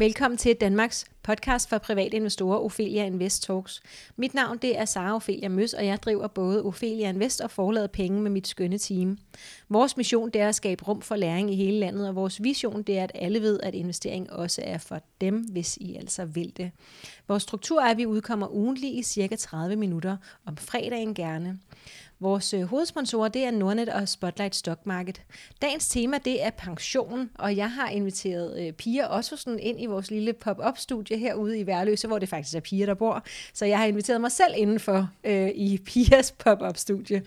Velkommen til Danmarks podcast for private investorer, Ophelia Invest Talks. Mit navn det er Sara Ophelia Møs, og jeg driver både Ophelia Invest og forladet penge med mit skønne team. Vores mission det er at skabe rum for læring i hele landet, og vores vision det er, at alle ved, at investering også er for dem, hvis I altså vil det. Vores struktur er, at vi udkommer ugentlig i cirka 30 minutter, om fredagen gerne. Vores øh, hovedsponsorer det er Nordnet og Spotlight Stock Market. Dagens tema det er pension, og jeg har inviteret øh, Pia Ossosen ind i vores lille pop-up studie herude i Værløse, hvor det faktisk er Pia, der bor. Så jeg har inviteret mig selv indenfor øh, i Pias pop-up studie.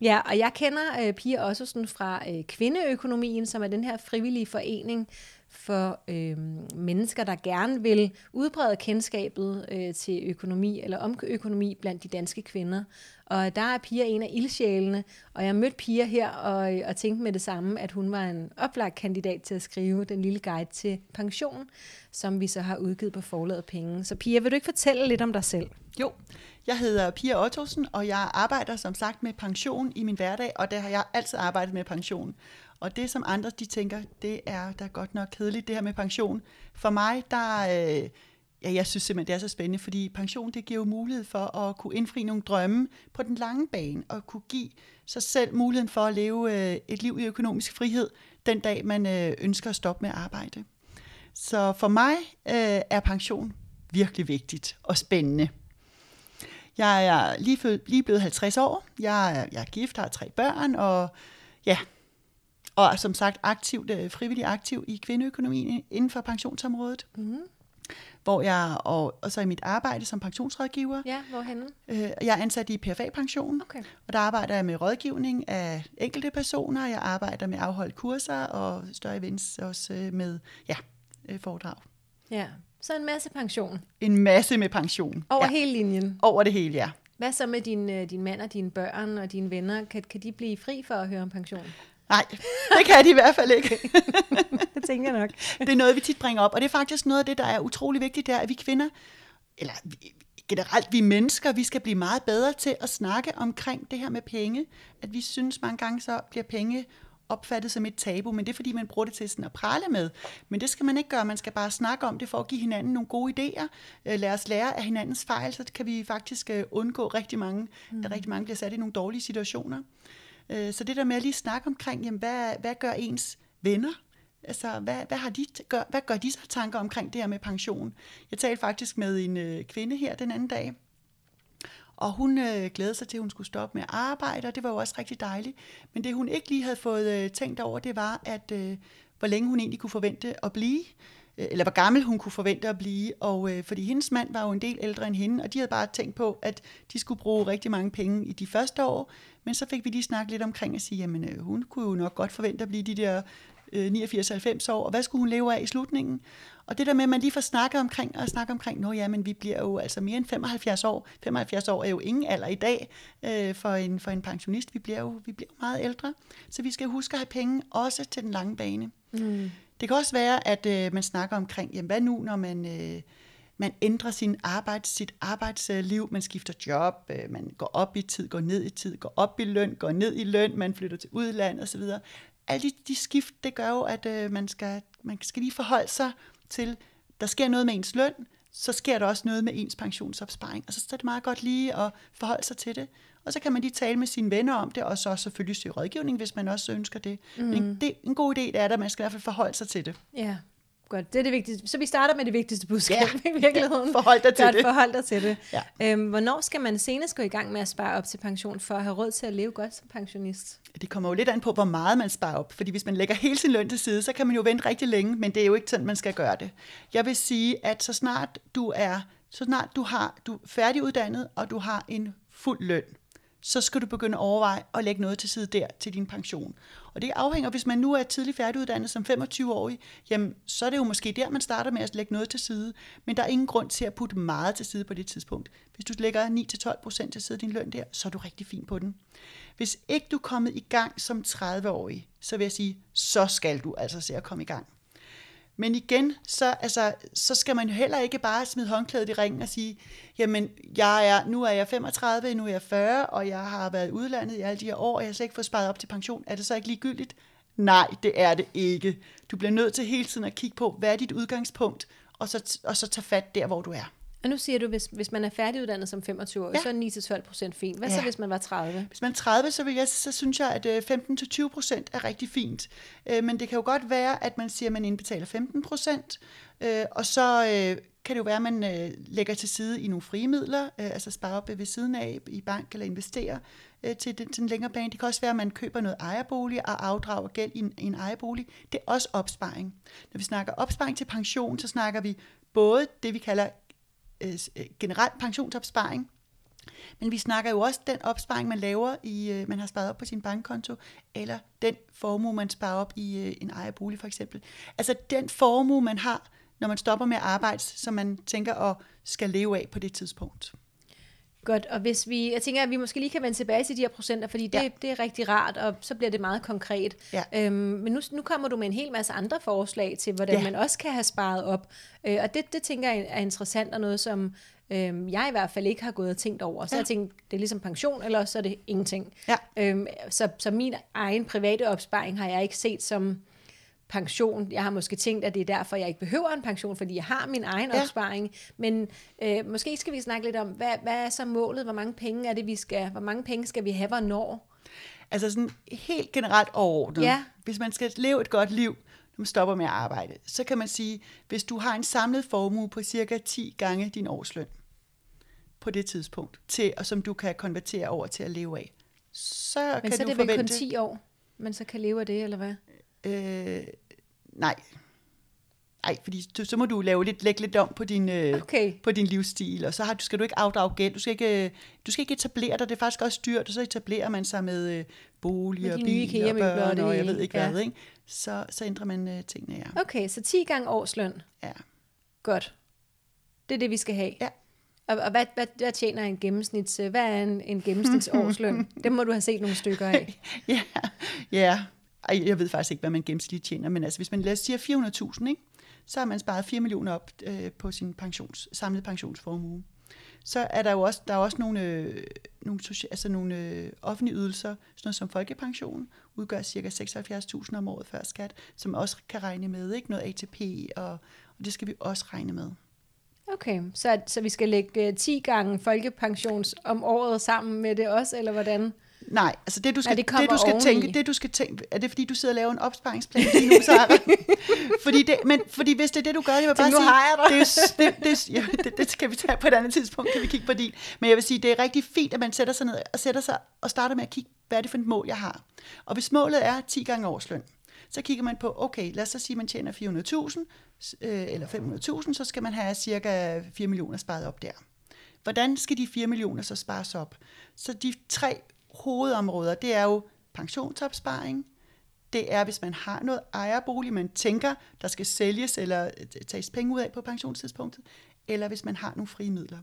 Ja, og jeg kender øh, Pia Ossosen fra øh, Kvindeøkonomien, som er den her frivillige forening, for øh, mennesker, der gerne vil udbrede kendskabet øh, til økonomi eller om økonomi blandt de danske kvinder. Og der er Pia en af ildsjælene, og jeg mødte Pia her og, og tænkte med det samme, at hun var en oplagt kandidat til at skrive den lille guide til pension, som vi så har udgivet på forladet penge. Så Pia, vil du ikke fortælle lidt om dig selv? Jo, jeg hedder Pia Ottosen, og jeg arbejder som sagt med pension i min hverdag, og der har jeg altid arbejdet med pension. Og det, som andre de tænker, det er da godt nok kedeligt, det her med pension. For mig, der, øh, ja, jeg synes simpelthen, det er så spændende, fordi pension, det giver jo mulighed for at kunne indfri nogle drømme på den lange bane, og kunne give sig selv muligheden for at leve øh, et liv i økonomisk frihed, den dag man øh, ønsker at stoppe med at arbejde. Så for mig øh, er pension virkelig vigtigt og spændende. Jeg er lige, lige blevet 50 år. Jeg er, jeg er gift, har tre børn, og ja, og er som sagt aktivt, øh, frivillig aktiv i kvindeøkonomien inden for pensionsområdet. Mm. Hvor jeg, og, og så i mit arbejde som pensionsrådgiver. Ja, hvorhenne? Øh, jeg er ansat i PFA-pension, okay. og der arbejder jeg med rådgivning af enkelte personer. Jeg arbejder med afholdt kurser og større events også øh, med ja, øh, foredrag. Ja, så en masse pension. En masse med pension. Over ja. hele linjen. Over det hele, ja. Hvad så med din, din mand og dine børn og dine venner? Kan, kan de blive fri for at høre om pension? Nej, det kan de i hvert fald ikke. det tænker jeg nok. det er noget, vi tit bringer op, og det er faktisk noget af det, der er utrolig vigtigt, det er, at vi kvinder, eller generelt vi mennesker, vi skal blive meget bedre til at snakke omkring det her med penge. At vi synes mange gange, så bliver penge opfattet som et tabu, men det er fordi, man bruger det til sådan at prale med. Men det skal man ikke gøre, man skal bare snakke om det for at give hinanden nogle gode idéer. Øh, lad os lære af hinandens fejl, så kan vi faktisk øh, undgå rigtig mange, mm. at rigtig mange bliver sat i nogle dårlige situationer. Øh, så det der med at lige snakke omkring, jamen, hvad, hvad gør ens venner? Altså, hvad, hvad, har de, gør, hvad gør de så tanker omkring det her med pension? Jeg talte faktisk med en øh, kvinde her den anden dag, og hun øh, glædede sig til, at hun skulle stoppe med at arbejde, og det var jo også rigtig dejligt. Men det hun ikke lige havde fået øh, tænkt over, det var, at øh, hvor længe hun egentlig kunne forvente at blive. Øh, eller hvor gammel hun kunne forvente at blive, og øh, fordi hendes mand var jo en del ældre end hende, og de havde bare tænkt på, at de skulle bruge rigtig mange penge i de første år, men så fik vi lige snakket lidt omkring at sige, jamen øh, hun kunne jo nok godt forvente at blive de der øh, 89-90 år, og hvad skulle hun leve af i slutningen? Og det der med, at man lige får snakket omkring, og snakke omkring, nå ja, men vi bliver jo altså mere end 75 år. 75 år er jo ingen alder i dag øh, for, en, for en pensionist. Vi bliver jo vi bliver meget ældre, så vi skal huske at have penge også til den lange bane. Mm. Det kan også være, at øh, man snakker omkring, jamen hvad nu, når man, øh, man ændrer sin arbejds, sit arbejdsliv, man skifter job, øh, man går op i tid, går ned i tid, går op i løn, går ned i løn, man flytter til udlandet osv. Alle de, de skift, det gør jo, at øh, man, skal, man skal lige forholde sig til, der sker noget med ens løn, så sker der også noget med ens pensionsopsparing. Og så er det meget godt lige at forholde sig til det. Og så kan man lige tale med sine venner om det, og så selvfølgelig søge rådgivning, hvis man også ønsker det. Mm. Men det, en god idé det er, at man skal i hvert fald forholde sig til det. Ja, godt. Det er det vigtigste. Så vi starter med det vigtigste budskab ja. i virkeligheden. Ja, forhold dig til godt, det. Forhold dig til det. Ja. Øhm, hvornår skal man senest gå i gang med at spare op til pension, for at have råd til at leve godt som pensionist? Det kommer jo lidt an på, hvor meget man sparer op. Fordi hvis man lægger hele sin løn til side, så kan man jo vente rigtig længe, men det er jo ikke sådan, man skal gøre det. Jeg vil sige, at så snart du er, så snart du har, du er færdiguddannet, og du har en fuld løn, så skal du begynde at overveje at lægge noget til side der til din pension. Og det afhænger, hvis man nu er tidlig færdiguddannet som 25-årig, jamen så er det jo måske der, man starter med at lægge noget til side. Men der er ingen grund til at putte meget til side på det tidspunkt. Hvis du lægger 9-12% til side af din løn der, så er du rigtig fin på den. Hvis ikke du er kommet i gang som 30-årig, så vil jeg sige, så skal du altså se at komme i gang. Men igen, så, altså, så skal man jo heller ikke bare smide håndklædet i ringen og sige, jamen, jeg er, nu er jeg 35, nu er jeg 40, og jeg har været udlandet i alle de her år, og jeg har slet ikke fået sparet op til pension. Er det så ikke ligegyldigt? Nej, det er det ikke. Du bliver nødt til hele tiden at kigge på, hvad er dit udgangspunkt, og så, og så tage fat der, hvor du er. Og nu siger du, hvis, hvis man er færdiguddannet som 25 år, ja. så er 9-12 procent fint. Hvad ja. så, hvis man var 30? Hvis man er 30, så, vil jeg, så synes jeg, at 15-20 procent er rigtig fint. Men det kan jo godt være, at man siger, at man indbetaler 15 procent, og så kan det jo være, at man øh, lægger til side i nogle frie midler, øh, altså sparer op ved siden af i bank eller investerer øh, til, den, til den længere bane. Det kan også være, at man køber noget ejerbolig og afdrager gæld i en, i en ejerbolig. Det er også opsparing. Når vi snakker opsparing til pension, så snakker vi både det, vi kalder øh, øh generelt pensionsopsparing, men vi snakker jo også den opsparing, man laver, i, øh, man har sparet op på sin bankkonto, eller den formue, man sparer op i øh, en ejerbolig for eksempel. Altså den formue, man har, når man stopper med at arbejde, som man tænker at skal leve af på det tidspunkt. Godt, og hvis vi, jeg tænker, at vi måske lige kan vende tilbage til de her procenter, fordi det, ja. det er rigtig rart, og så bliver det meget konkret. Ja. Øhm, men nu, nu kommer du med en hel masse andre forslag til, hvordan ja. man også kan have sparet op. Øh, og det, det tænker jeg er interessant, og noget, som øh, jeg i hvert fald ikke har gået og tænkt over. Så ja. jeg tænkte, det er ligesom pension, eller så er det ingenting. Ja. Øhm, så, så min egen private opsparing har jeg ikke set som pension. Jeg har måske tænkt, at det er derfor, jeg ikke behøver en pension, fordi jeg har min egen ja. opsparing. Men øh, måske skal vi snakke lidt om, hvad, hvad er så målet? Hvor mange penge er det, vi skal, hvor mange penge skal vi have, hvornår? Altså sådan helt generelt overordnet. Ja. Hvis man skal leve et godt liv, når man stopper med at arbejde, så kan man sige, hvis du har en samlet formue på cirka 10 gange din årsløn på det tidspunkt, til, og som du kan konvertere over til at leve af, så Men kan så du er det vel kun 10 år, man så kan leve af det, eller hvad? Øh, nej. Nej, fordi du, så må du lave lidt, lægge lidt om på din, øh, okay. på din livsstil, og så har, du, skal du ikke afdrage gæld, du skal ikke, du skal ikke etablere dig, det er faktisk også dyrt, og så etablerer man sig med øh, bolig og biler og børn, og, jeg ved ikke ja. hvad, ikke? Så, så ændrer man øh, tingene, ja. Okay, så 10 gange årsløn. Ja. Godt. Det er det, vi skal have. Ja. Og, og hvad, hvad, hvad tjener en gennemsnits, hvad er en, en gennemsnitsårsløn? det må du have set nogle stykker af. ja, ja. Ej, jeg ved faktisk ikke, hvad man gennemsnitligt tjener, men altså, hvis man lad os sige 400.000, ikke? så har man sparet 4 millioner op øh, på sin pensions, samlede pensionsformue. Så er der jo også, der er også nogle, øh, nogle, social, altså nogle øh, offentlige ydelser, sådan noget som folkepension, udgør ca. 76.000 om året før skat, som også kan regne med, ikke? noget ATP, og, og det skal vi også regne med. Okay, så, så vi skal lægge øh, 10 gange folkepensions om året sammen med det også, eller hvordan? Nej, altså det du skal, det det, du skal tænke, det du skal tænke, er det fordi du sidder og laver en opsparingsplan lige nu, Sarah? fordi, det, men, fordi hvis det er det du gør, jeg vil bare sige, nu har jeg det, det, det, ja, det, det, skal vi tage på et andet tidspunkt, kan vi kigge på din. Men jeg vil sige, det er rigtig fint, at man sætter sig ned og sætter sig og starter med at kigge, hvad er det for et mål, jeg har. Og hvis målet er 10 gange årsløn, så kigger man på, okay, lad os så sige, at man tjener 400.000 øh, eller 500.000, så skal man have cirka 4 millioner sparet op der. Hvordan skal de 4 millioner så spares op? Så de tre hovedområder, det er jo pensionsopsparing, det er, hvis man har noget ejerbolig, man tænker, der skal sælges eller tages penge ud af på pensionstidspunktet, eller hvis man har nogle frie midler.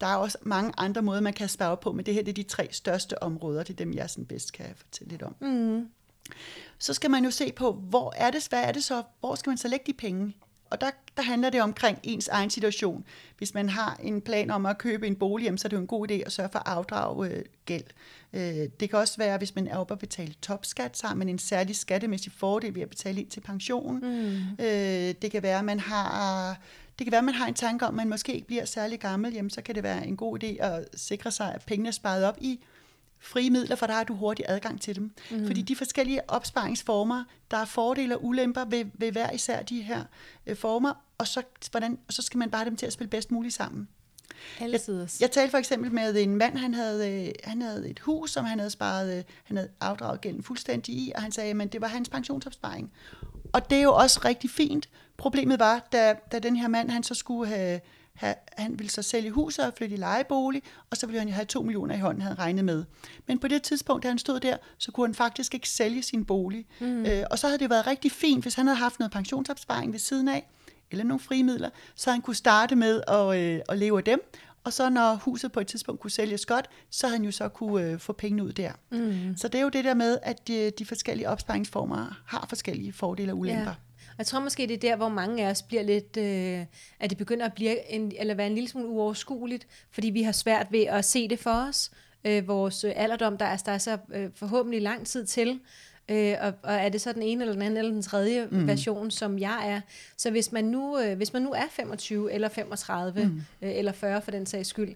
Der er også mange andre måder, man kan spare op på, men det her det er de tre største områder, det er dem, jeg sådan bedst kan fortælle lidt om. Mm. Så skal man jo se på, hvor er det, hvad er det så, hvor skal man så lægge de penge? Og der, der handler det omkring ens egen situation. Hvis man har en plan om at købe en bolig, så er det jo en god idé at sørge for at afdrage øh, gæld. Øh, det kan også være, hvis man er oppe at betale topskat, så har man en særlig skattemæssig fordel ved at betale ind til pension. Mm. Øh, det kan være, at man har... Det kan være, at man har en tanke om, at man måske ikke bliver særlig gammel, jamen, så kan det være en god idé at sikre sig, at pengene er sparet op i frie midler, for der har du hurtig adgang til dem. Mm. Fordi de forskellige opsparingsformer, der er fordele og ulemper ved, ved hver især de her øh, former, og så, hvordan, og så skal man bare dem til at spille bedst muligt sammen. Jeg, jeg talte for eksempel med en mand, han havde, øh, han havde et hus, som han havde sparet, øh, han havde afdraget gælden fuldstændig i, og han sagde, at det var hans pensionsopsparing. Og det er jo også rigtig fint. Problemet var, da, da den her mand, han så skulle have han ville så sælge huset og flytte i lejebolig, og så ville han jo have to millioner i hånden, havde regnet med. Men på det tidspunkt, da han stod der, så kunne han faktisk ikke sælge sin bolig. Mm. Øh, og så havde det været rigtig fint, hvis han havde haft noget pensionsopsparing ved siden af, eller nogle frimidler, så han kunne starte med at, øh, at leve af dem, og så når huset på et tidspunkt kunne sælges godt, så havde han jo så kunne øh, få penge ud der. Mm. Så det er jo det der med, at de, de forskellige opsparingsformer har forskellige fordele og ulemper. Ja. Jeg tror måske, det er der, hvor mange af os bliver lidt, øh, at det begynder at blive en, eller være en lille smule uoverskueligt, fordi vi har svært ved at se det for os. Øh, vores alderdom, der er, der er så øh, forhåbentlig lang tid til. Øh, og, og er det så den ene eller den anden eller den tredje mm. version, som jeg er. Så hvis man nu, øh, hvis man nu er 25 eller 35 mm. øh, eller 40 for den sags skyld,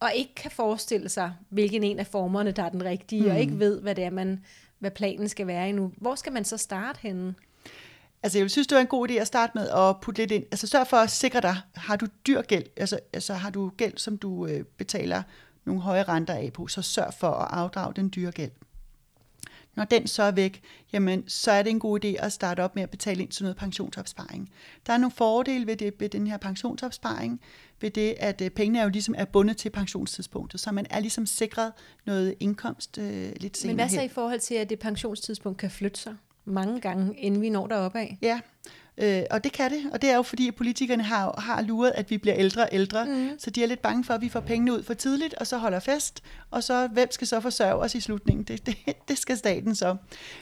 og ikke kan forestille sig, hvilken en af formerne, der er den rigtige, mm. og ikke ved, hvad det er, man, hvad planen skal være endnu, hvor skal man så starte henne? Altså, jeg synes, det var en god idé at starte med at putte lidt ind. Altså, sørg for at sikre dig, har du dyr gæld, altså, altså har du gæld, som du øh, betaler nogle høje renter af på, så sørg for at afdrage den dyre gæld. Når den så er væk, jamen, så er det en god idé at starte op med at betale ind til noget pensionsopsparing. Der er nogle fordele ved, det, ved den her pensionsopsparing, ved det, at øh, pengene er jo ligesom er bundet til pensionstidspunktet, så man er ligesom sikret noget indkomst øh, lidt senere Men hvad så i forhold til, at det pensionstidspunkt kan flytte sig mange gange, inden vi når deroppe af? Ja, Øh, og det kan det, og det er jo fordi, at politikerne har, har luret, at vi bliver ældre og ældre, mm. så de er lidt bange for, at vi får pengene ud for tidligt, og så holder fest, og så hvem skal så forsørge os i slutningen? Det, det, det skal staten så.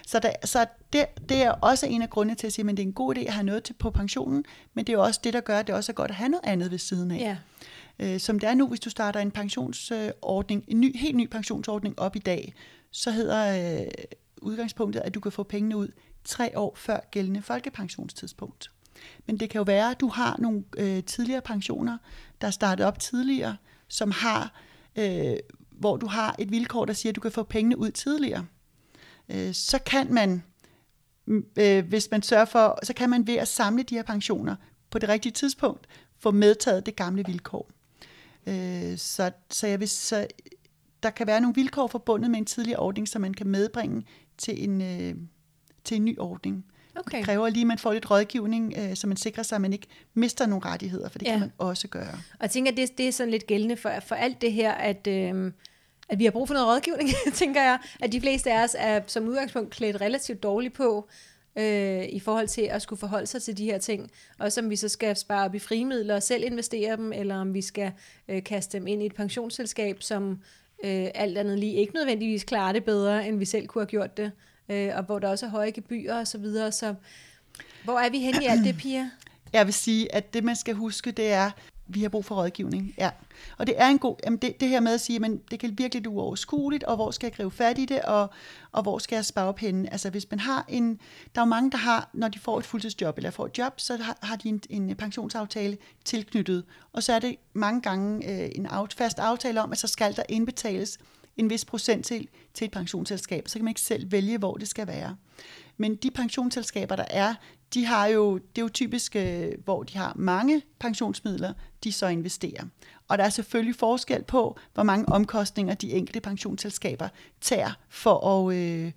Så, der, så det, det er også en af grundene til at sige, at det er en god idé at have noget til på pensionen, men det er jo også det, der gør, at det også er godt at have noget andet ved siden af. Ja. Øh, som det er nu, hvis du starter en pensionsordning, en ny, helt ny pensionsordning op i dag, så hedder øh, udgangspunktet, at du kan få pengene ud tre år før gældende folkepensionstidspunkt. Men det kan jo være, at du har nogle øh, tidligere pensioner, der er startet op tidligere, som har, øh, hvor du har et vilkår, der siger, at du kan få pengene ud tidligere. Øh, så kan man, mm, øh, hvis man sørger for, så kan man ved at samle de her pensioner på det rigtige tidspunkt, få medtaget det gamle vilkår. Øh, så, så, jeg vil, så der kan være nogle vilkår forbundet med en tidligere ordning, som man kan medbringe til en, øh, til en ny ordning. Okay. Det kræver lige, at man får lidt rådgivning, øh, så man sikrer sig, at man ikke mister nogle rettigheder, for det ja. kan man også gøre. Og jeg tænker, at det, det er sådan lidt gældende for, for alt det her, at, øh, at vi har brug for noget rådgivning, tænker jeg. At de fleste af os er som udgangspunkt klædt relativt dårligt på, øh, i forhold til at skulle forholde sig til de her ting. Også om vi så skal spare op i frimidler og selv investere dem, eller om vi skal øh, kaste dem ind i et pensionsselskab, som øh, alt andet lige ikke nødvendigvis klarer det bedre, end vi selv kunne have gjort det øh, og hvor der også er høje gebyrer og så videre. Så hvor er vi henne i alt det, Pia? Jeg vil sige, at det man skal huske, det er, vi har brug for rådgivning. Ja. Og det er en god, jamen det, det her med at sige, men det kan virkelig være uoverskueligt, og hvor skal jeg gribe fat i det, og, og hvor skal jeg spare penge? Altså hvis man har en, der er jo mange, der har, når de får et fuldtidsjob, eller får et job, så har, har de en, en pensionsaftale tilknyttet, og så er det mange gange øh, en out, fast aftale om, at så skal der indbetales en vis procent til, til et pensionsselskab. Så kan man ikke selv vælge, hvor det skal være. Men de pensionsselskaber, der er, de har jo, det er jo typisk, øh, hvor de har mange pensionsmidler, de så investerer. Og der er selvfølgelig forskel på, hvor mange omkostninger de enkelte pensionsselskaber tager for at, øh,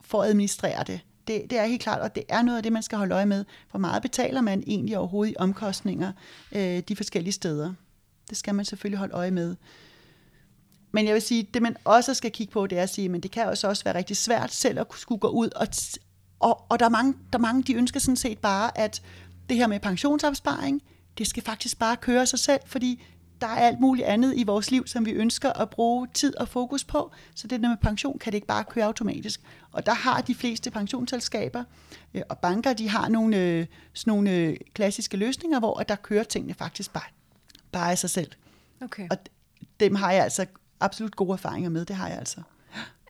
for at administrere det. det. Det er helt klart, og det er noget af det, man skal holde øje med. Hvor meget betaler man egentlig overhovedet i omkostninger øh, de forskellige steder? Det skal man selvfølgelig holde øje med. Men jeg vil sige, det man også skal kigge på, det er at sige, men det kan også også være rigtig svært selv at skulle gå ud, og, og, og der, er mange, der er mange, de ønsker sådan set bare, at det her med pensionsopsparing, det skal faktisk bare køre sig selv, fordi der er alt muligt andet i vores liv, som vi ønsker at bruge tid og fokus på. Så det der med pension kan det ikke bare køre automatisk. Og der har de fleste pensionsselskaber øh, og banker, de har nogle, øh, sådan nogle øh, klassiske løsninger, hvor at der kører tingene faktisk bare, bare af sig selv. Okay. Og dem har jeg altså absolut gode erfaringer med, det har jeg altså.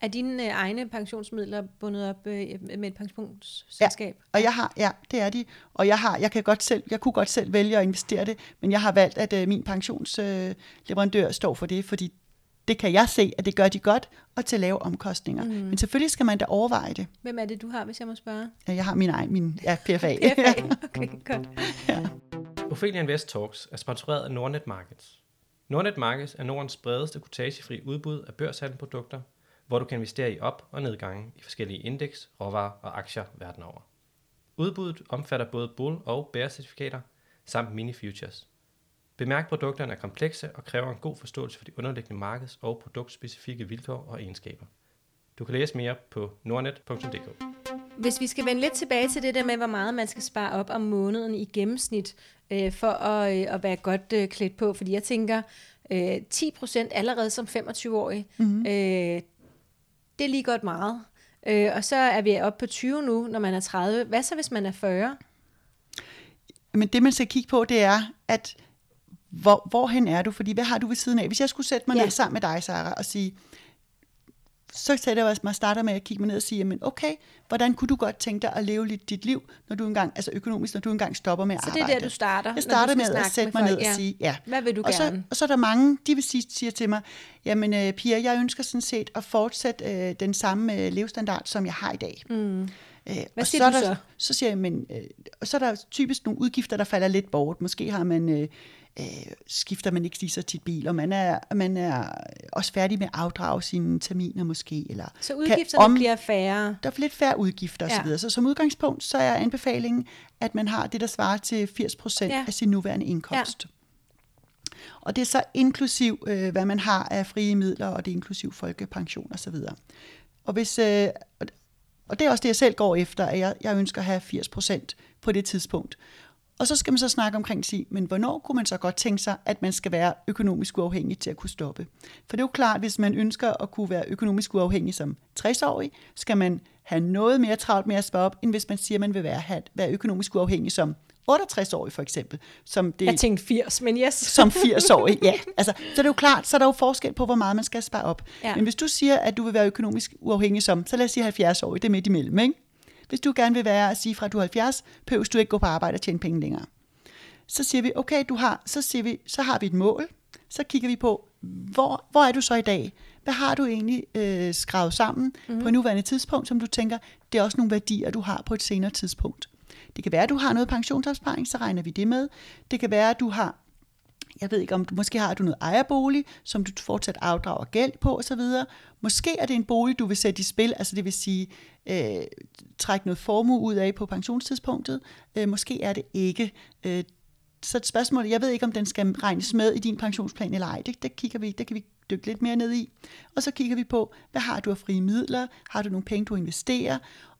Er dine øh, egne pensionsmidler bundet op øh, med et pensionsselskab? Ja, og jeg har, ja, det er de. Og jeg har, jeg kan godt selv, jeg kunne godt selv vælge at investere det, men jeg har valgt, at øh, min pensionsleverandør øh, står for det, fordi det kan jeg se, at det gør de godt, og til lave omkostninger. Mm. Men selvfølgelig skal man da overveje det. Hvem er det, du har, hvis jeg må spørge? Jeg har min egen, min ja, PFA. PFA, okay, godt. Ja. Ophelia Invest Talks er sponsoreret af Nordnet Markets. Nordnet Markets er Nordens bredeste kortagefri udbud af børshandelprodukter, hvor du kan investere i op- og nedgange i forskellige indeks, råvarer og aktier verden over. Udbuddet omfatter både bull- og bear-certifikater samt mini-futures. Bemærk, produkterne er komplekse og kræver en god forståelse for de underliggende markeds- og produktspecifikke vilkår og egenskaber. Du kan læse mere på nordnet.dk. Hvis vi skal vende lidt tilbage til det der med, hvor meget man skal spare op om måneden i gennemsnit, øh, for at, øh, at være godt øh, klædt på, fordi jeg tænker, øh, 10% allerede som 25-årig, mm-hmm. øh, det er lige godt meget. Øh, og så er vi oppe på 20 nu, når man er 30. Hvad så, hvis man er 40? Men det, man skal kigge på, det er, at hvor, hvorhen er du? Fordi hvad har du ved siden af? Hvis jeg skulle sætte mig ja. ned sammen med dig, Sarah, og sige, så sætter jeg mig starter med at kigge mig ned og sige, jamen okay, hvordan kunne du godt tænke dig at leve lidt dit liv, når du engang, altså økonomisk, når du engang stopper med at Så det arbejde. er der, du starter, Jeg starter med at sætte mig folk, ned og ja. sige, ja. Hvad vil du og så, gerne? og så er der mange, de vil sige, siger til mig, jamen øh, Pia, jeg ønsker sådan set at fortsætte øh, den samme øh, levestandard, som jeg har i dag. Mm. Øh, Hvad og siger så er du der, så? Så siger jeg, men, øh, og så er der typisk nogle udgifter, der falder lidt bort. Måske har man... Øh, øh, skifter man ikke lige så tit bil, og man er, man er også færdig med at afdrage sine terminer måske. Eller Så kan udgifterne om... bliver færre. der er lidt færre udgifter Ja. osv. Så, så som udgangspunkt, så er anbefalingen, at man har det, der svarer til 80% Ja. af sin nuværende indkomst. Ja. Og det er så inklusiv, øh, hvad man har af frie midler, og det er inklusiv folkepension osv. Og, hvis, øh, og- og det er også det, jeg selv går efter, at jeg, jeg ønsker at have 80% på det tidspunkt. Og så skal man så snakke omkring sige, men hvornår kunne man så godt tænke sig, at man skal være økonomisk uafhængig til at kunne stoppe? For det er jo klart, hvis man ønsker at kunne være økonomisk uafhængig som 60-årig, skal man have noget mere travlt med at spare op, end hvis man siger, at man vil være, have, være økonomisk uafhængig som 68-årig for eksempel. Som det, Jeg tænkte 80, men yes. som 80-årig, ja. Altså, så er det jo klart, så er der jo forskel på, hvor meget man skal spare op. Ja. Men hvis du siger, at du vil være økonomisk uafhængig som, så lad os sige 70-årig, det er midt imellem, ikke? Hvis du gerne vil være at sige fra du er 70, behøver du ikke gå på arbejde og tjene penge længere. Så siger vi, okay, du har, så, siger vi, så har vi et mål. Så kigger vi på, hvor, hvor er du så i dag? Hvad har du egentlig øh, skrevet sammen mm. på et nuværende tidspunkt, som du tænker, det er også nogle værdier, du har på et senere tidspunkt. Det kan være, at du har noget pensionsopsparing, så regner vi det med. Det kan være, at du har jeg ved ikke om du måske har du noget ejerbolig, som du fortsat afdrager gæld på osv. Måske er det en bolig, du vil sætte i spil, altså det vil sige øh, trække noget formue ud af på pensionstidspunktet. Øh, måske er det ikke. Øh, så et spørgsmål, jeg ved ikke, om den skal regnes med i din pensionsplan eller ej. Det, det, kigger vi, det kan vi dykke lidt mere ned i. Og så kigger vi på, hvad har du af frie midler? Har du nogle penge, du investerer?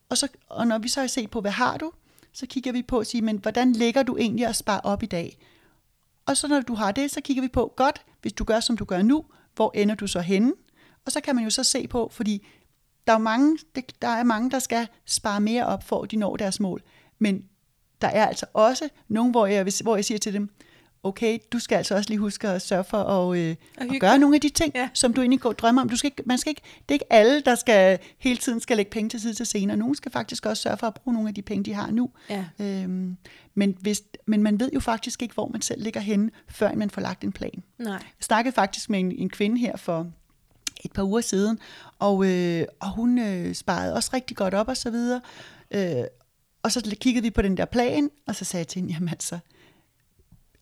Og, så, og når vi så har set på, hvad har du, så kigger vi på at sige, men hvordan ligger du egentlig at spare op i dag? Og så når du har det, så kigger vi på, godt, hvis du gør, som du gør nu, hvor ender du så henne? Og så kan man jo så se på, fordi der er, mange, der er mange, der skal spare mere op, for at de når deres mål. Men der er altså også nogen, hvor jeg, hvor jeg siger til dem, okay, du skal altså også lige huske at sørge for at, øh, at gøre nogle af de ting, Ja. som du egentlig går og drømmer om. Du skal ikke, man skal ikke, det er ikke alle, der skal hele tiden skal lægge penge til side til senere. Nogen skal faktisk også sørge for at bruge nogle af de penge, de har nu. Ja. Øhm, men, hvis, men man ved jo faktisk ikke, hvor man selv ligger henne, før man får lagt en plan. Nej. Jeg snakkede faktisk med en, en kvinde her for et par uger siden, og, øh, og hun øh, sparede også rigtig godt op og så videre. Øh, og så kiggede vi på den der plan, og så sagde jeg til hende, jamen altså,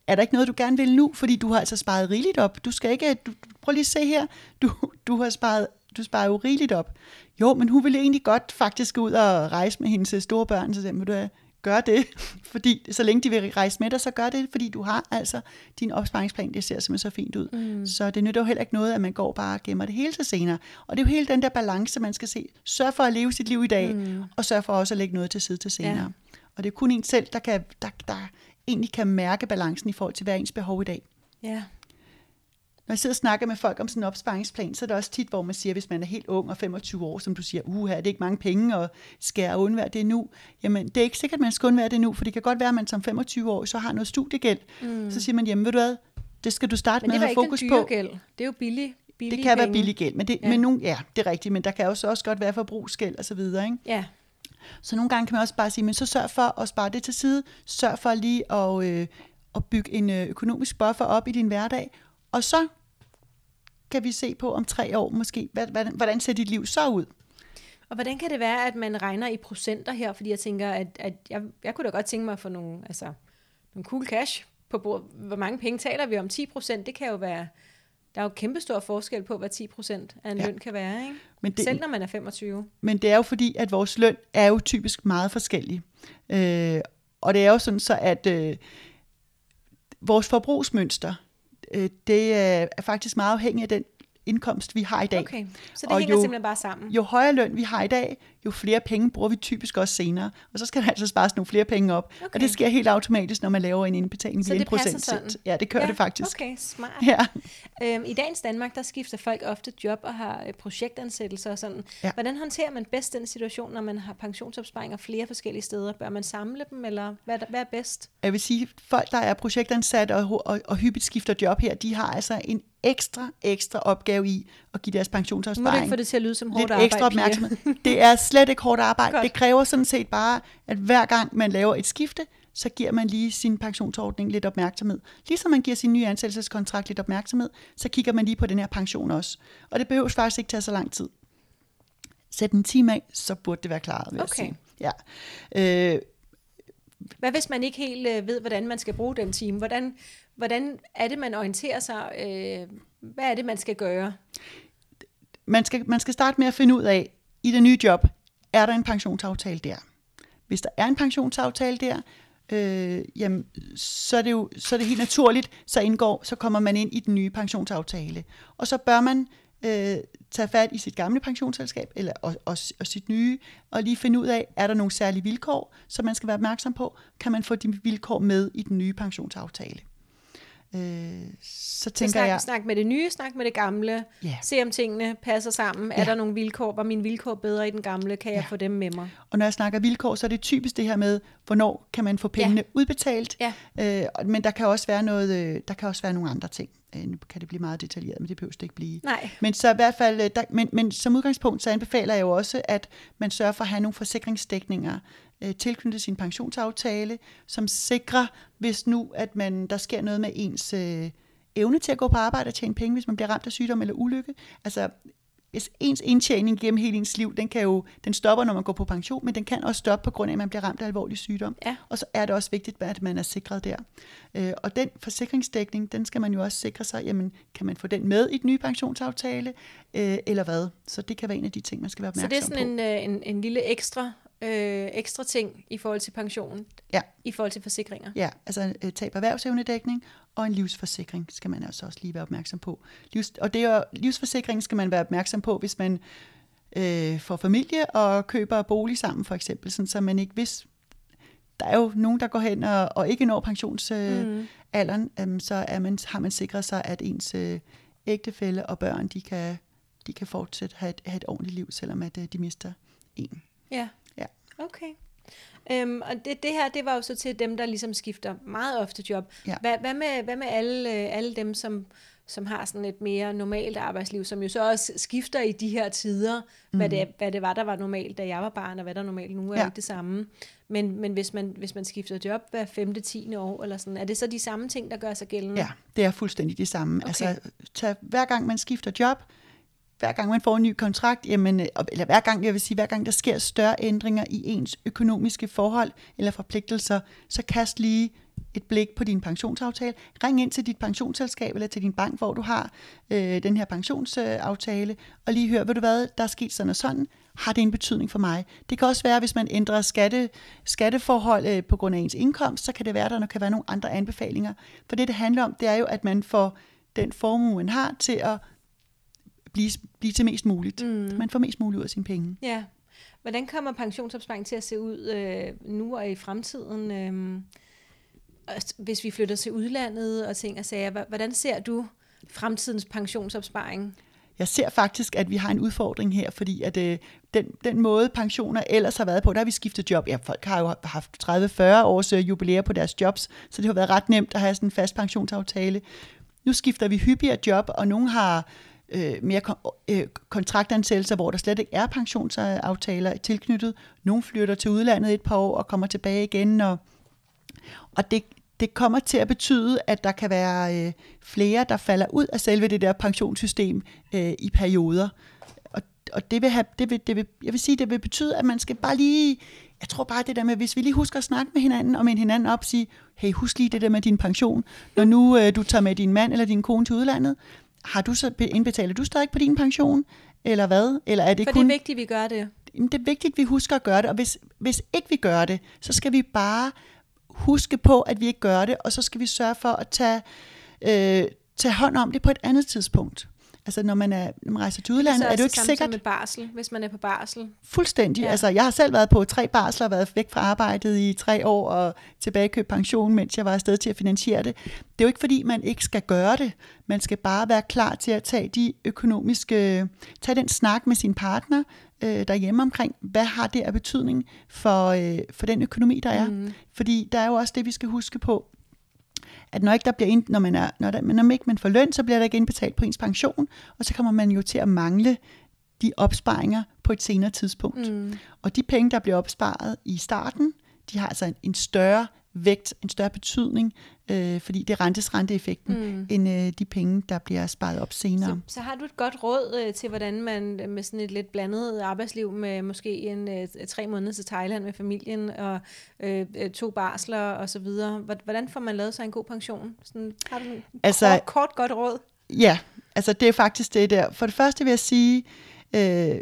er der ikke noget, du gerne vil nu? Fordi du har altså sparet rigeligt op. Du skal ikke, du, prøv lige at se her, du, du har sparet, du sparer jo rigeligt op. Jo, men hun ville egentlig godt faktisk ud og rejse med hendes store børn, så sagde jeg, "Vil du hvad, gør det, fordi så længe de vil rejse med dig, så gør det, fordi du har altså din opsparingsplan, det ser simpelthen så fint ud. Mm. Så det nytter jo heller ikke noget, at man går bare og gemmer det hele til senere. Og det er jo hele den der balance, man skal se. Sørg for at leve sit liv i dag, mm. og sørg for også at lægge noget til side til senere. Ja. Og det er kun en selv, der, kan, der, der egentlig kan mærke balancen i forhold til hver ens behov i dag. Ja. Når jeg sidder og snakker med folk om sådan en opsparingsplan, så er det også tit, hvor man siger, hvis man er helt ung og 25 år, som du siger, uh, her er det ikke mange penge, og skal jeg undvære det nu? Jamen, det er ikke sikkert, at man skal undvære det nu, for det kan godt være, at man som 25 år så har noget studiegæld. Mm. Så siger man, jamen ved du hvad, det skal du starte med det at have fokus på. dyre gæld. Det er jo billig, billig Det kan være penge. billig gæld, men, det, Ja. men nogle, ja, det er rigtigt, men der kan også, også godt være forbrugsgæld og så videre, ikke? Ja. Så nogle gange kan man også bare sige, men så sørg for at spare det til side. Sørg for lige at, øh, at bygge en øh, økonomisk buffer op i din hverdag. Og så kan vi se på om tre år måske, hvordan, hvordan ser dit liv så ud? Og hvordan kan det være, at man regner i procenter her? Fordi jeg tænker, at, at jeg, jeg kunne da godt tænke mig at få nogle, altså, nogle cool cash på bordet. Hvor mange penge taler vi om? 10 procent, det kan jo være... Der er jo kæmpestor forskel på, hvad 10 procent af en Ja. løn kan være, ikke? Men det, Selv når man er 25. Men det er jo fordi, at vores løn er jo typisk meget forskellig. Øh, og det er jo sådan så, at øh, vores forbrugsmønster, øh, det er er faktisk meget afhængigt af den indkomst, vi har i dag. Okay, så det Og hænger jo- simpelthen bare sammen. Jo højere løn vi har i dag, jo flere penge bruger vi typisk også senere. Og så skal der altså spares nogle flere penge op. Okay. Og det sker helt automatisk, når man laver en indbetaling Så passer procentsats. sådan? Ja, det gør ja, det faktisk. Okay, smart. Ja. Øhm, I dagens Danmark, der skifter folk ofte job og har øh, projektansættelser og sådan. Ja. Hvordan håndterer man bedst den situation, når man har pensionsopsparinger flere forskellige steder? Bør man samle dem, eller hvad, er hvad er bedst? Jeg vil sige, folk, der er projektansat og, og, og hyppigt skifter job her, de har altså en ekstra, ekstra opgave i at give deres Nu må du pensionsopsparing ikke få det til at lyde som hårdt lidt arbejde, ekstra opmærksomhed. Det er slet ikke hårdt arbejde. Godt. Det kræver sådan set bare, at hver gang man laver et skifte, så giver man lige sin pensionsordning lidt opmærksomhed. Ligesom man giver sin nye ansættelseskontrakt lidt opmærksomhed, så kigger man lige på den her pension også. Og det behøver faktisk ikke tage så lang tid. Sæt en time af, så burde det være klaret, vil Okay. jeg sige. Ja. Øh, Hvad hvis man ikke helt øh, ved, hvordan man skal bruge den time? Hvordan, hvordan er det, man orienterer sig? Øh, hvad er det, man skal gøre? man, skal, man skal starte med at finde ud af, i det nye job, er der en pensionsaftale der? Hvis der er en pensionsaftale der, øh, jamen, så er, det jo så er det helt naturligt, så indgår, så kommer man ind i den nye pensionsaftale. Og så bør man øh, tage fat i sit gamle pensionsselskab, eller, og, og, og sit nye, og lige finde ud af, er der nogle særlige vilkår, som man skal være opmærksom på? Kan man få de vilkår med i den nye pensionsaftale? Øh, så Så tænker snak, jeg... snak med det nye, snak med det gamle. Ja. Se om tingene passer sammen. Er Ja. der nogle vilkår? Var mine vilkår bedre i den gamle? Kan jeg Ja. få dem med mig? Og når jeg snakker vilkår, så er det typisk det her med, hvornår kan man få pengene ja. udbetalt. Ja. Øh, men der kan også være noget, øh, der kan også være nogle andre ting. Øh, nu kan det blive meget detaljeret, men det behøver det ikke blive. Nej. Men så i hvert fald, øh, der, men, men som udgangspunkt, så anbefaler jeg jo også, at man sørger for at have nogle forsikringsdækninger øh, tilknyttet sin pensionsaftale, som sikrer, hvis nu, at man, der sker noget med ens øh, evne til at gå på arbejde og tjene penge, hvis man bliver ramt af sygdom eller ulykke. Altså, ens indtjening gennem hele ens liv, den, kan jo, den stopper, når man går på pension, men den kan også stoppe på grund af, at man bliver ramt af alvorlig sygdom. Ja. Og så er det også vigtigt, at man er sikret der. Øh, og den forsikringsdækning, den skal man jo også sikre sig, jamen, kan man få den med i den nye pensionsaftale, øh, eller hvad? Så det kan være en af de ting, man skal være Så opmærksom det er sådan på. en, øh, en, en lille ekstra, øh, ekstra ting i forhold til pensionen, Ja. i forhold til forsikringer. Ja, altså øh, tab erhvervsevnedækning og en livsforsikring skal man altså også lige være opmærksom på. Livs, og det er, livsforsikring skal man være opmærksom på, hvis man øh, får familie og køber bolig sammen for eksempel, sådan, så man ikke hvis der er jo nogen, der går hen og, og ikke når pensionsalderen, øh, Mm. øhm, så er man, har man sikret sig, at ens øh, ægtefælle og børn, de kan, de kan fortsætte have et, have et ordentligt liv, selvom at øh, de mister en. Ja. Okay. Øhm, og det, det her, det var jo så til dem, der ligesom skifter meget ofte job. Ja. Hvad, hvad med, hvad med alle, øh, alle dem, som, som har sådan et mere normalt arbejdsliv, som jo så også skifter i de her tider, mm. hvad, det, hvad det var, der var normalt, da jeg var barn, og hvad der er normalt nu, er Ja. ikke det samme. Men, men hvis, man, hvis man skifter job hver femte, tiende år, eller sådan, er det så de samme ting, der gør sig gældende? Ja, det er fuldstændig det samme. Okay. Okay. Altså, tag, hver gang man skifter job, hver gang man får en ny kontrakt, jamen, øh, eller hver gang, jeg vil sige, hver gang der sker større ændringer i ens økonomiske forhold eller forpligtelser, så kast lige et blik på din pensionsaftale. Ring ind til dit pensionsselskab eller til din bank, hvor du har øh, den her pensionsaftale, og lige hør, ved du hvad, der er sket sådan og sådan, har det en betydning for mig? Det kan også være, hvis man ændrer skatte, skatteforhold øh, på grund af ens indkomst, så kan det være, der kan være nogle andre anbefalinger. For det, det handler om, det er jo, at man får den formue, man har, til at blive, blive til mest muligt. Mm. Man får mest muligt ud af sine penge. Ja. Hvordan kommer pensionsopsparing til at se ud øh, nu og i fremtiden? Øh, hvis vi flytter til udlandet og ting og sager, hvordan ser du fremtidens pensionsopsparing? Jeg ser faktisk, at vi har en udfordring her, fordi at øh, den, den måde pensioner ellers har været på, der har vi skiftet job. Ja, folk har jo haft 30-40 års øh, jubilæer på deres jobs, så det har været ret nemt at have sådan en fast pensionsaftale. Nu skifter vi hyppigere job, og nogle har øh, mere kon- øh, kontraktansættelser, hvor der slet ikke er pensionsaftaler tilknyttet. Nogle flytter til udlandet et par år og kommer tilbage igen, og, og det, det kommer til at betyde, at der kan være øh, flere, der falder ud af selve det der pensionssystem øh, i perioder. Og, og det vil have, det vil, det vil, jeg vil sige, det vil betyde, at man skal bare lige, jeg tror bare det der med, hvis vi lige husker at snakke med hinanden, og med hinanden op, sige, hey, husk lige det der med din pension. Når nu øh, du tager med din mand eller din kone til udlandet, har du så indbetaler du stadig på din pension? Eller hvad? Eller er det For kun... det er vigtigt, at vi gør det. Det er vigtigt, at vi husker at gøre det, og hvis, hvis ikke vi gør det, så skal vi bare huske på, at vi ikke gør det, og så skal vi sørge for at tage, øh, tage hånd om det på et andet tidspunkt. Altså når man, er, når man rejser til udlandet, så er det jo ikke sikkert med barsel, hvis man er på barsel. fuldstændig. Ja. Altså, jeg har selv været på tre barsler og været væk fra arbejdet i tre år og tilbage købt pension, mens jeg var afsted til at finansiere det. Det er jo ikke fordi, man ikke skal gøre det. Man skal bare være klar til at tage de økonomiske, tage den snak med sin partner øh, derhjemme omkring, hvad har det af betydning for, øh, for den økonomi, der er. Mm. Fordi der er jo også det, vi skal huske på, at når ikke der bliver ind, når man er, når, der, når ikke man får løn, så bliver der ikke indbetalt på ens pension, og så kommer man jo til at mangle de opsparinger på et senere tidspunkt. Mm. Og de penge, der bliver opsparet i starten, de har altså en, en større vægt, en større betydning, øh, fordi det er rentes renteeffekten, mm. end øh, de penge, der bliver sparet op senere. Så, så har du et godt råd øh, til, hvordan man med sådan et lidt blandet arbejdsliv, med måske en øh, tre måneder til Thailand med familien, og øh, øh to barsler og så videre, hvordan får man lavet sig en god pension? Sådan, har du altså, kort, kort godt råd? Ja, altså det er faktisk det der. For det første vil jeg sige, øh,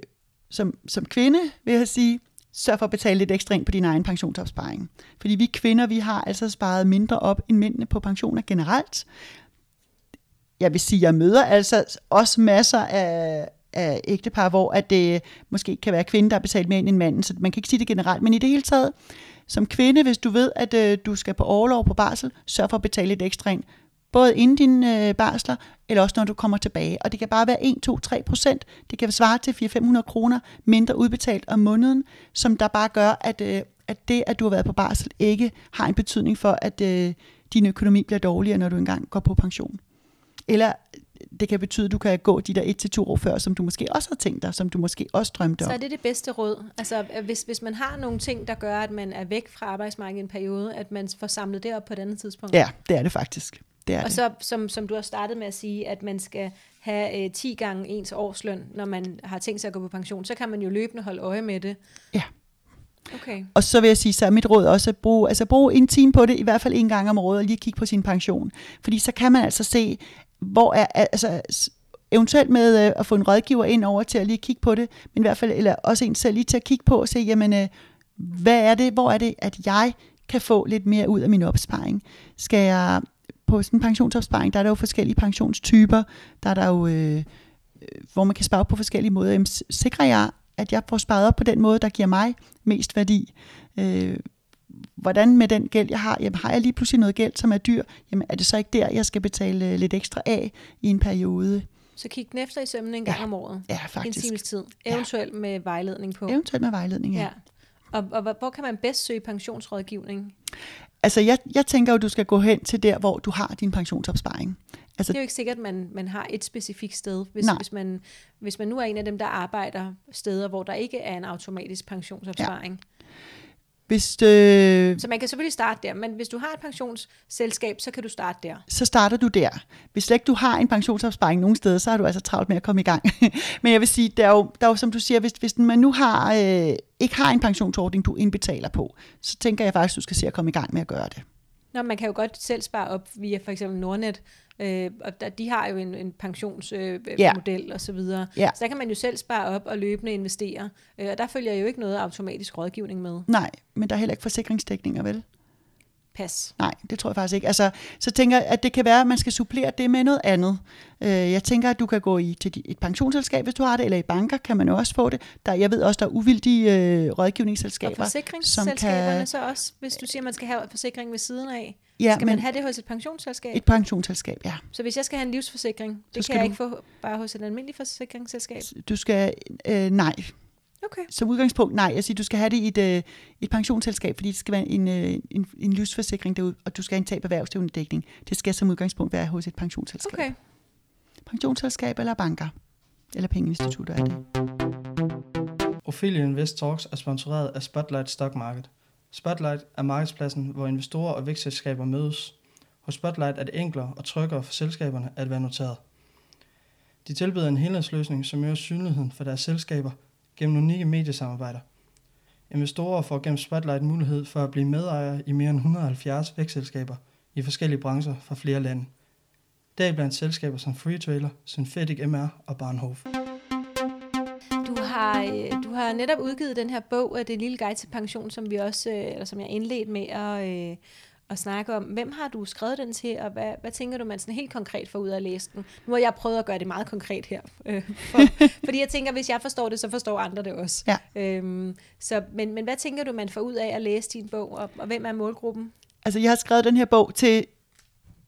som, som kvinde vil jeg sige, sørg for at betale lidt ekstra ind på din egen pensionsopsparing. Fordi vi kvinder, vi har altså sparet mindre op end mændene på pensioner generelt. Jeg vil sige, jeg møder altså også masser af, af ægtepar, hvor at det måske kan være kvinden, der har betalt mere end manden, så man kan ikke sige det generelt. Men i det hele taget, som kvinde, hvis du ved, at øh, du skal på overlov på barsel, sørg for at betale lidt ekstra ind både inden dine øh, barsler, eller også når du kommer tilbage. Og det kan bare være 1, 2, 3 procent. Det kan svare til 400-500 kroner mindre udbetalt om måneden, som der bare gør, at, øh, at det, at du har været på barsel, ikke har en betydning for, at øh, din økonomi bliver dårligere, når du engang går på pension. Eller det kan betyde, at du kan gå de der et til to år før, som du måske også har tænkt dig, som du måske også drømte om. Så er det det bedste råd. Altså, hvis, hvis man har nogle ting, der gør, at man er væk fra arbejdsmarkedet en periode, at man får samlet det op på et andet tidspunkt. Ja, det er det faktisk. Det er og det. så, som, som du har startet med at sige, at man skal have øh, 10 gange ens årsløn, når man har tænkt sig at gå på pension, så kan man jo løbende holde øje med det. Ja. Okay. Og så vil jeg sige, så er mit råd også at bruge, altså bruge en time på det, i hvert fald en gang om året, og lige kigge på sin pension. Fordi så kan man altså se, hvor er, altså eventuelt med øh, at få en rådgiver ind over til at lige kigge på det, men i hvert fald, eller også en selv lige til at kigge på og se, jamen, øh, hvad er det, hvor er det, at jeg kan få lidt mere ud af min opsparing? Skal jeg på sådan en pensionsopsparing, der er der jo forskellige pensionstyper, der er der jo, øh, øh hvor man kan spare på forskellige måder. Jamen, sikrer jeg, at jeg får sparet op på den måde, der giver mig mest værdi? Øh, hvordan med den gæld, jeg har? Jamen, har jeg lige pludselig noget gæld, som er dyr? Jamen, er det så ikke der, jeg skal betale lidt ekstra af i en periode? Så kig den efter i sømmen en gang ja. om året. Ja, faktisk. En times tid. Eventuelt ja. med vejledning på. Eventuelt med vejledning, ja. ja. Og, og hvor kan man bedst søge pensionsrådgivning? Altså, jeg, jeg tænker jo, du skal gå hen til der, hvor du har din pensionsopsparing. Altså, det er jo ikke sikkert, at man, man har et specifikt sted. Hvis, hvis, man, hvis man nu er en af dem, der arbejder steder, hvor der ikke er en automatisk pensionsopsparing, ja. Hvis, øh, så man kan selvfølgelig starte der, men hvis du har et pensionsselskab, så kan du starte der. Så starter du der. Hvis ikke du har en pensionsopsparing nogen steder, så har du altså travlt med at komme i gang. men jeg vil sige, der er jo, der er jo som du siger, hvis, hvis man nu har, øh, ikke har en pensionsordning, du indbetaler på, så tænker jeg faktisk, du skal se at komme i gang med at gøre det. Nå, man kan jo godt selv spare op via for eksempel Nordnet, øh, og der, de har jo en, en pensionsmodel øh, yeah. og så videre. Yeah. Så der kan man jo selv spare op og løbende investere, øh, og der følger jo ikke noget automatisk rådgivning med. Nej, men der er heller ikke forsikringsdækninger, vel? Pas. Nej, det tror jeg faktisk ikke. Altså, så tænker jeg, at det kan være, at man skal supplere det med noget andet. Øh, jeg tænker, at du kan gå i til et pensionsselskab, hvis du har det, eller i banker kan man jo også få det. Der, jeg ved også, der er uvildige øh, rådgivningsselskaber. Og forsikringsselskaberne kan... så også, hvis du siger, at man skal have forsikring ved siden af. Ja, skal man have det hos et pensionsselskab? Et pensionsselskab, ja. Så hvis jeg skal have en livsforsikring, det kan jeg du... ikke få bare hos et almindeligt forsikringsselskab? Du skal, øh, nej, Okay. Som udgangspunkt, nej. Jeg siger, du skal have det i et, øh, et pensionsselskab, fordi det skal være en, øh, en, en livsforsikring derude, og du skal have en tab erhvervsdævende dækning. Det skal som udgangspunkt være hos et pensionsselskab. Okay. Pensionsselskab eller banker. Eller pengeinstitutter er det. Ophelia Invest Talks er sponsoreret af Spotlight Stock Market. Spotlight er markedspladsen, hvor investorer og vækstselskaber mødes. Hos Spotlight er det enklere og tryggere for selskaberne at være noteret. De tilbyder en helhedsløsning, som øger synligheden for deres selskaber gennem unikke mediesamarbejder. Investorer får gennem Spotlight mulighed for at blive medejere i mere end 170 vækstselskaber i forskellige brancher fra flere lande. Deriblandt selskaber som Freetrailer, Synthetic MR og Barnhof. Du har, øh, du har netop udgivet den her bog, øh, Det lille guide til pension, som vi også, øh, eller som jeg indledte med at, at snakke om, hvem har du skrevet den til, og hvad, hvad tænker du, man sådan helt konkret får ud af at læse den? Nu har jeg prøvet at gøre det meget konkret her, øh, for, fordi jeg tænker, hvis jeg forstår det, så forstår andre det også. Ja. Øhm, så, men, men hvad tænker du, man får ud af at læse din bog, og, og hvem er målgruppen? Altså, jeg har skrevet den her bog til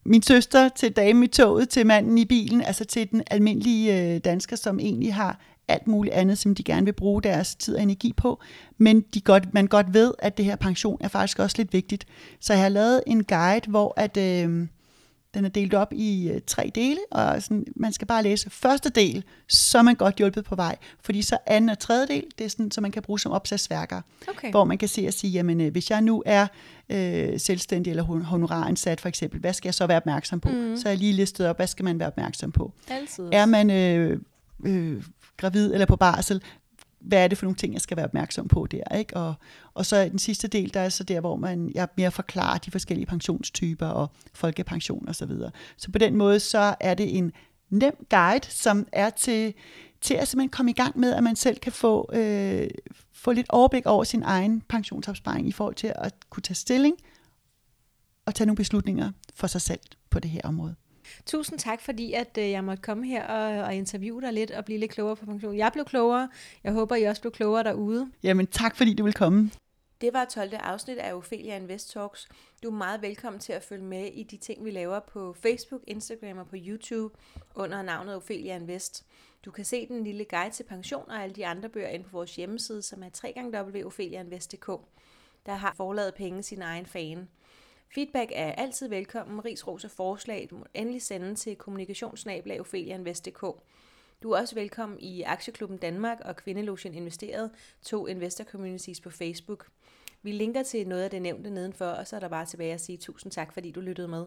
min søster, til damen i toget, til manden i bilen, altså til den almindelige øh, dansker, som egentlig har alt muligt andet, som de gerne vil bruge deres tid og energi på, men de godt, man godt ved, at det her pension er faktisk også lidt vigtigt. Så jeg har lavet en guide, hvor at, øh, Den er delt op i øh, tre dele, og sådan, man skal bare læse første del, så er man godt hjulpet på vej. Fordi så anden og tredje del, det er sådan, så man kan bruge som opsatsværker, Okay. hvor man kan se og sige, jamen øh, hvis jeg nu er øh, selvstændig eller hon- honoraransat for eksempel, hvad skal jeg så være opmærksom på? Mm. Så er jeg lige listet op, hvad skal man være opmærksom på? Altid. Er man øh, øh, gravid eller på barsel, hvad er det for nogle ting, jeg skal være opmærksom på der? Ikke? Og, og så den sidste del, der er så der, hvor man, jeg mere forklarer de forskellige pensionstyper og folkepension og så videre. Så på den måde, så er det en nem guide, som er til, til at simpelthen komme i gang med, at man selv kan få, øh, få lidt overblik over sin egen pensionsopsparing i forhold til at kunne tage stilling og tage nogle beslutninger for sig selv på det her område. Tusind tak, fordi at øh, jeg måtte komme her og, og interviewe dig lidt og blive lidt klogere på pension. Jeg blev klogere. Jeg håber, I også blev klogere derude. Jamen tak, fordi du vil komme. Det var 12. afsnit af Ophelia Invest Talks. Du er meget velkommen til at følge med i de ting, vi laver på Facebook, Instagram og på YouTube under navnet Ophelia Invest. Du kan se den lille guide til pension og alle de andre bøger inde på vores hjemmeside, som er www.opheliainvest.dk. Der har forladet penge sin egen fan. Feedback er altid velkommen. Ris, ros og forslag du må endelig sende til kommunikationsnablag.opheliainvest.dk. Du er også velkommen i Aktieklubben Danmark og Kvindelogen Investeret, to investor communities på Facebook. Vi linker til noget af det nævnte nedenfor, og så er der bare tilbage at sige tusind tak, fordi du lyttede med.